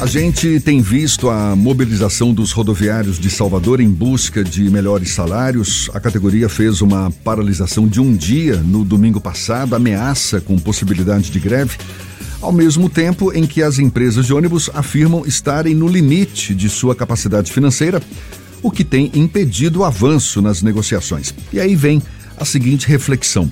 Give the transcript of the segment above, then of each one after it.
A gente tem visto a mobilização dos rodoviários de Salvador em busca de melhores salários. A categoria fez uma paralisação de um dia no domingo passado, ameaça com possibilidade de greve, ao mesmo tempo em que as empresas de ônibus afirmam estarem no limite de sua capacidade financeira, o que tem impedido o avanço nas negociações. E aí vem a seguinte reflexão.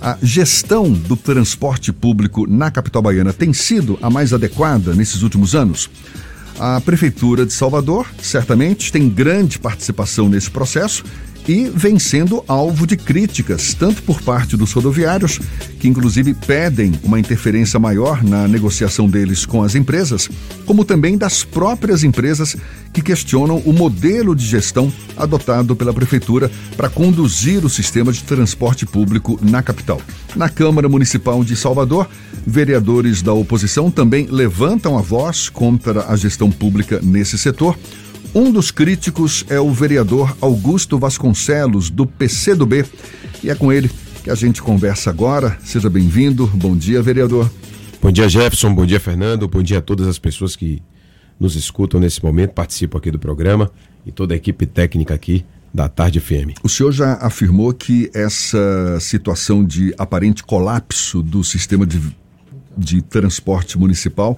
A gestão do transporte público na capital baiana tem sido a mais adequada nesses últimos anos? A Prefeitura de Salvador, certamente, tem grande participação nesse processo e vem sendo alvo de críticas, tanto por parte dos rodoviários, que inclusive pedem uma interferência maior na negociação deles com as empresas, como também das próprias empresas que questionam o modelo de gestão adotado pela Prefeitura para conduzir o sistema de transporte público na capital. Na Câmara Municipal de Salvador, vereadores da oposição também levantam a voz contra a gestão pública nesse setor um dos críticos é o vereador Augusto Vasconcelos, do PCdoB, e é com ele que a gente conversa agora. Seja bem-vindo. Bom dia, vereador. Bom dia, Jefferson. Bom dia, Fernando. Bom dia a todas as pessoas que nos escutam nesse momento, participam aqui do programa e toda a equipe técnica aqui da Tarde FM. O senhor já afirmou que essa situação de aparente colapso do sistema de, de transporte municipal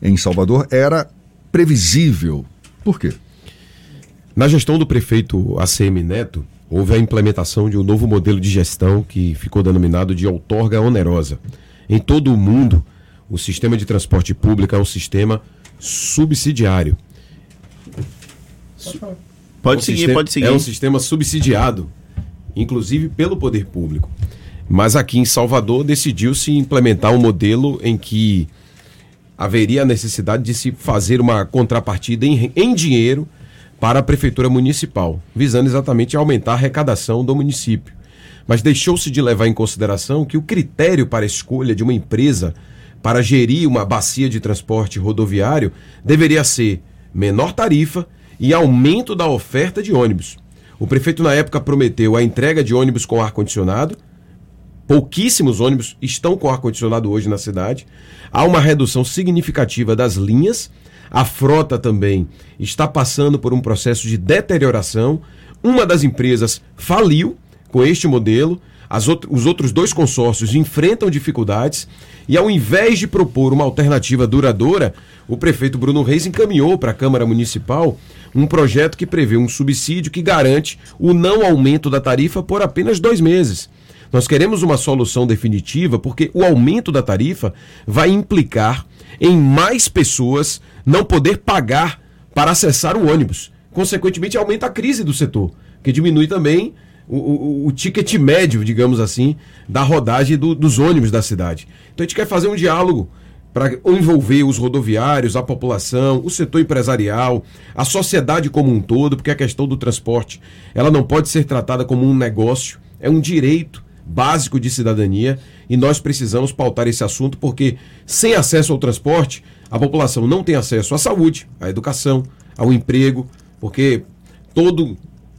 em Salvador era previsível por quê? Na gestão do prefeito ACM Neto, houve a implementação de um novo modelo de gestão que ficou denominado de outorga onerosa. Em todo o mundo, o sistema de transporte público é um sistema subsidiário. Pode seguir, sistema, pode seguir. É um sistema subsidiado, inclusive pelo poder público. Mas aqui em Salvador decidiu-se implementar um modelo em que haveria a necessidade de se fazer uma contrapartida em, em dinheiro para a prefeitura municipal, visando exatamente aumentar a arrecadação do município. Mas deixou-se de levar em consideração que o critério para a escolha de uma empresa para gerir uma bacia de transporte rodoviário deveria ser menor tarifa e aumento da oferta de ônibus. O prefeito, na época, prometeu a entrega de ônibus com ar-condicionado Pouquíssimos ônibus estão com ar-condicionado hoje na cidade. Há uma redução significativa das linhas. A frota também está passando por um processo de deterioração. Uma das empresas faliu com este modelo. Out os outros dois consórcios enfrentam dificuldades. E ao invés de propor uma alternativa duradoura, o prefeito Bruno Reis encaminhou para a Câmara Municipal um projeto que prevê um subsídio que garante o não aumento da tarifa por apenas dois meses. Nós queremos uma solução definitiva porque o aumento da tarifa vai implicar em mais pessoas não poder pagar para acessar o ônibus. Consequentemente, aumenta a crise do setor, que diminui também o, o, o ticket médio, digamos assim, da rodagem do, dos ônibus da cidade. Então a gente quer fazer um diálogo para envolver os rodoviários, a população, o setor empresarial, a sociedade como um todo, porque a questão do transporte ela não pode ser tratada como um negócio, é um direito básico de cidadania e nós precisamos pautar esse assunto porque sem acesso ao transporte, a população não tem acesso à saúde, à educação, ao emprego, porque todo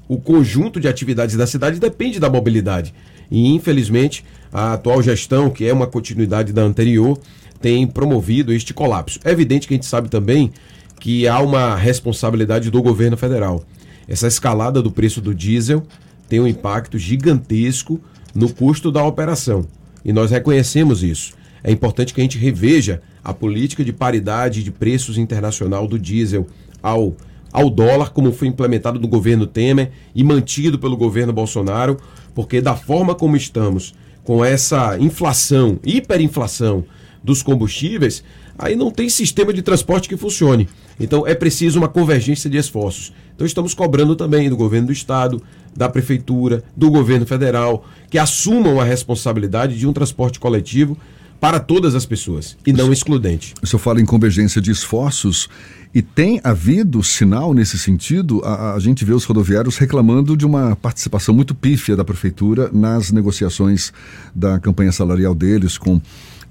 o conjunto de atividades da cidade depende da mobilidade. E infelizmente, a atual gestão, que é uma continuidade da anterior, tem promovido este colapso. É evidente que a gente sabe também que há uma responsabilidade do governo federal. Essa escalada do preço do diesel tem um impacto gigantesco no custo da operação. E nós reconhecemos isso. É importante que a gente reveja a política de paridade de preços internacional do diesel ao, ao dólar, como foi implementado no governo Temer e mantido pelo governo Bolsonaro, porque da forma como estamos com essa inflação, hiperinflação dos combustíveis, aí não tem sistema de transporte que funcione. Então é preciso uma convergência de esforços. Então estamos cobrando também do governo do estado, da prefeitura, do governo federal, que assumam a responsabilidade de um transporte coletivo para todas as pessoas e não excludente. O senhor fala em convergência de esforços e tem havido sinal nesse sentido? A, a, gente vê os rodoviários reclamando de uma participação muito pífia da prefeitura nas negociações da campanha salarial deles com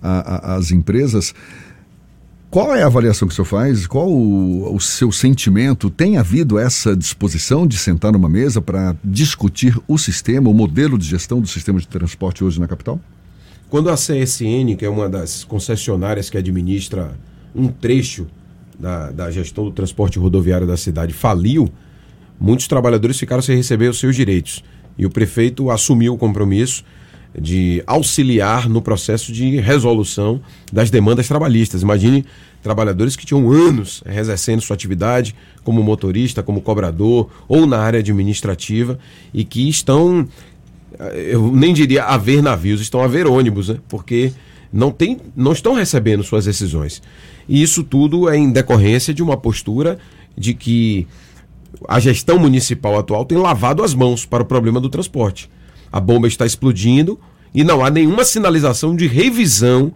a, as empresas. Qual é a avaliação que o senhor faz? Qual o, o, seu sentimento? Tem havido essa disposição de sentar numa mesa para discutir o sistema, o modelo de gestão do sistema de transporte hoje na capital? Quando a CSN, que é uma das concessionárias que administra um trecho da, da gestão do transporte rodoviário da cidade faliu, muitos trabalhadores ficaram sem receber os seus direitos. E o prefeito assumiu o compromisso de auxiliar no processo de resolução das demandas trabalhistas. Imagine trabalhadores que tinham anos exercendo sua atividade como motorista, como cobrador ou na área administrativa e que estão, eu nem diria a ver navios, estão a ver ônibus, né? porque não, tem, não estão recebendo suas decisões. E isso tudo é em decorrência de uma postura de que a gestão municipal atual tem lavado as mãos para o problema do transporte a bomba está explodindo e não há nenhuma sinalização de revisão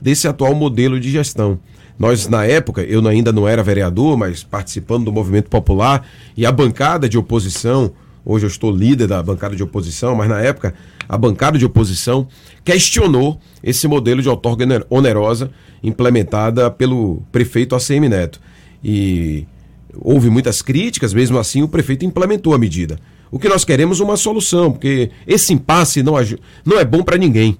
desse atual modelo de gestão. Nós, na época, eu ainda não era vereador, mas participando do movimento popular e a bancada de oposição, hoje eu estou líder da bancada de oposição, mas na época a bancada de oposição questionou esse modelo de outorga onerosa implementada pelo prefeito ACM Neto. E houve muitas críticas, mesmo assim o prefeito implementou a medida. O que nós queremos é uma solução, porque esse impasse não, não é bom para ninguém.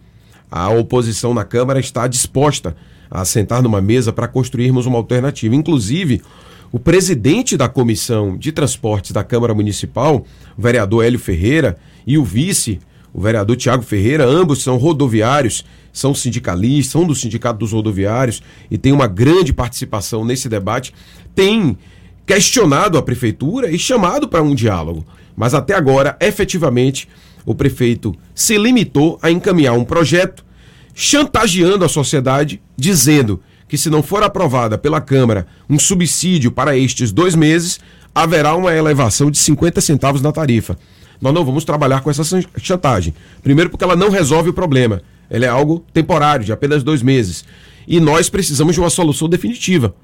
A oposição na Câmara está disposta a sentar numa mesa para construirmos uma alternativa. Inclusive, o presidente da Comissão de Transportes da Câmara Municipal, o vereador Hélio Ferreira, e o vice, o vereador Tiago Ferreira, ambos são rodoviários, são sindicalistas, são do Sindicato dos Rodoviários e têm uma grande participação nesse debate, têm questionado a prefeitura e chamado para um diálogo. Mas até agora, efetivamente, o prefeito se limitou a encaminhar um projeto chantageando a sociedade, dizendo que se não for aprovada pela Câmara um subsídio para estes dois meses, haverá uma elevação de 50 centavos na tarifa. Nós não vamos trabalhar com essa chantagem. Primeiro, porque ela não resolve o problema. Ela é algo temporário, de apenas dois meses. E nós precisamos de uma solução definitiva.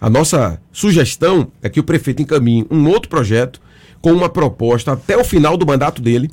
A nossa sugestão é que o prefeito encaminhe um outro projeto com uma proposta até o final do mandato dele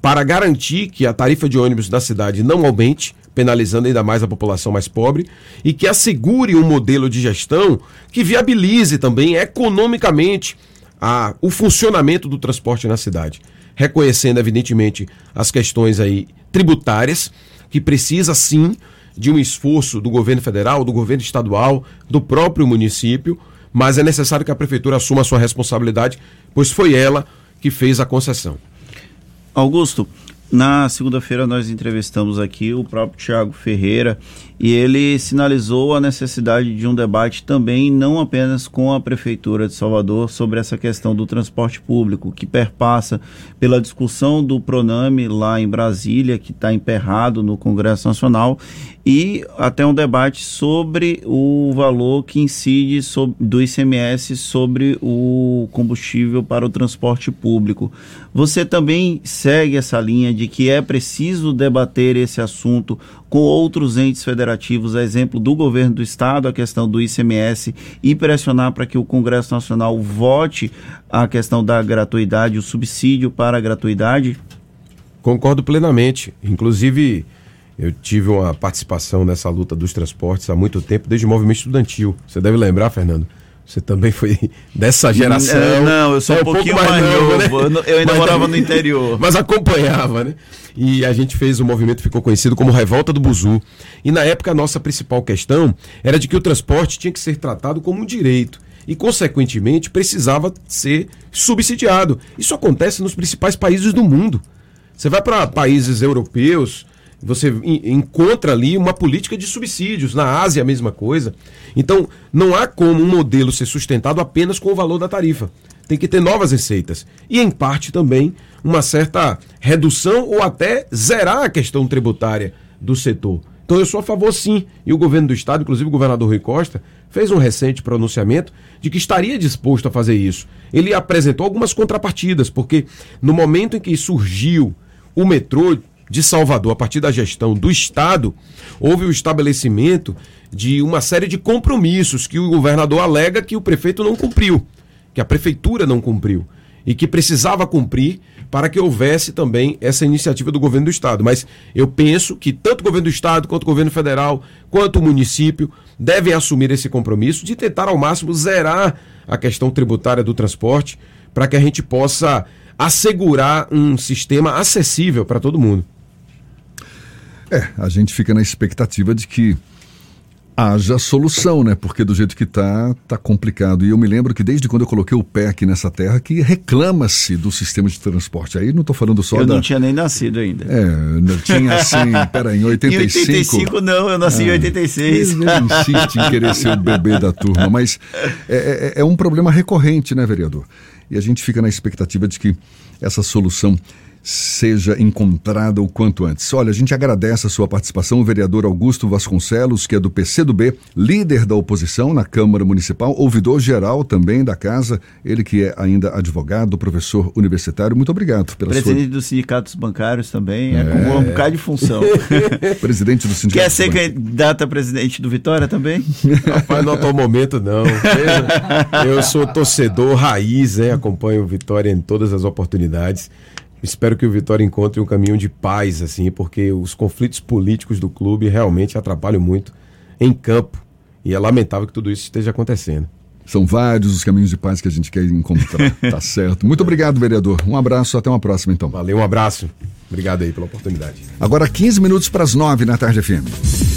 para garantir que a tarifa de ônibus da cidade não aumente, penalizando ainda mais a população mais pobre, e que assegure um modelo de gestão que viabilize também economicamente a, o funcionamento do transporte na cidade, reconhecendo evidentemente as questões aí tributárias, que precisa sim de um esforço do governo federal, do governo estadual, do próprio município, mas é necessário que a prefeitura assuma a sua responsabilidade, pois foi ela que fez a concessão. Augusto, na segunda-feira nós entrevistamos aqui o próprio Tiago Ferreira e ele sinalizou a necessidade de um debate também não apenas com a prefeitura de Salvador sobre essa questão do transporte público que perpassa pela discussão do Proname lá em Brasília que está emperrado no Congresso Nacional e até um debate sobre o valor que incide sobre, do ICMS sobre o combustível para o transporte público. Você também segue essa linha de que é preciso debater esse assunto com outros entes federativos, a exemplo do governo do estado, a questão do ICMS e pressionar para que o Congresso Nacional vote a questão da gratuidade, o subsídio para a gratuidade? Concordo plenamente. Inclusive, eu tive uma participação nessa luta dos transportes há muito tempo, desde o movimento estudantil. Você deve lembrar, Fernando? Você também foi dessa geração. Não, não eu sou é um, um pouquinho mais, mais novo. né? Eu ainda mas, morava no interior. Mas acompanhava, né? E a gente fez o um movimento ficou conhecido como Revolta do Buzu. E na época a nossa principal questão era de que o transporte tinha que ser tratado como um direito e, consequentemente, precisava ser subsidiado. Isso acontece nos principais países do mundo. Você vai para países europeus, você encontra ali uma política de subsídios. Na Ásia, a mesma coisa. Então, não há como um modelo ser sustentado apenas com o valor da tarifa. Tem que ter novas receitas. E, em parte, também uma certa redução ou até zerar a questão tributária do setor. Então, eu sou a favor, sim. E o governo do Estado, inclusive o governador Rui Costa, fez um recente pronunciamento de que estaria disposto a fazer isso. Ele apresentou algumas contrapartidas, porque no momento em que surgiu o metrô de Salvador, a partir da gestão do Estado, houve o estabelecimento de uma série de compromissos que o governador alega que o prefeito não cumpriu, que a prefeitura não cumpriu e que precisava cumprir para que houvesse também essa iniciativa do governo do estado. Mas eu penso que tanto o governo do estado, quanto o governo federal, quanto o município devem assumir esse compromisso de tentar ao máximo zerar a questão tributária do transporte para que a gente possa assegurar um sistema acessível para todo mundo. É, a gente fica na expectativa de que haja solução, né? Porque do jeito que tá, tá complicado. E eu me lembro que desde quando eu coloquei o pé aqui nessa terra, que reclama-se do sistema de transporte. Aí não tô falando só eu da... não tinha nem nascido ainda. É, não tinha assim, pera, em 85... Em 85 não, eu nasci ah, em 86. Ele insiste em querer ser o bebê da turma, mas é, é, é um problema recorrente, né, vereador? E a gente fica na expectativa de que essa solução seja encontrada o quanto antes. Olha, a gente agradece a sua participação, o vereador Augusto Vasconcelos, que é do PCdoB, líder da oposição na Câmara Municipal, ouvidor geral também da casa, ele que é ainda advogado, professor universitário. Muito obrigado pela Presidente sua... dos sindicatos bancários também, é, é um bocado de função. Presidente do sindicato. Quer ser candidato a presidente do Vitória também? Rapaz, no atual momento não. Eu sou torcedor raiz, hein? acompanho o Vitória em todas as oportunidades. Espero que o Vitória encontre um caminho de paz, assim, porque os conflitos políticos do clube realmente atrapalham muito em campo. E é lamentável que tudo isso esteja acontecendo. São vários os caminhos de paz que a gente quer encontrar. tá certo. Muito obrigado, vereador. Um abraço, até uma próxima, então. Valeu, um abraço. Obrigado aí pela oportunidade. Agora 15 minutos para as 9 na tarde FM.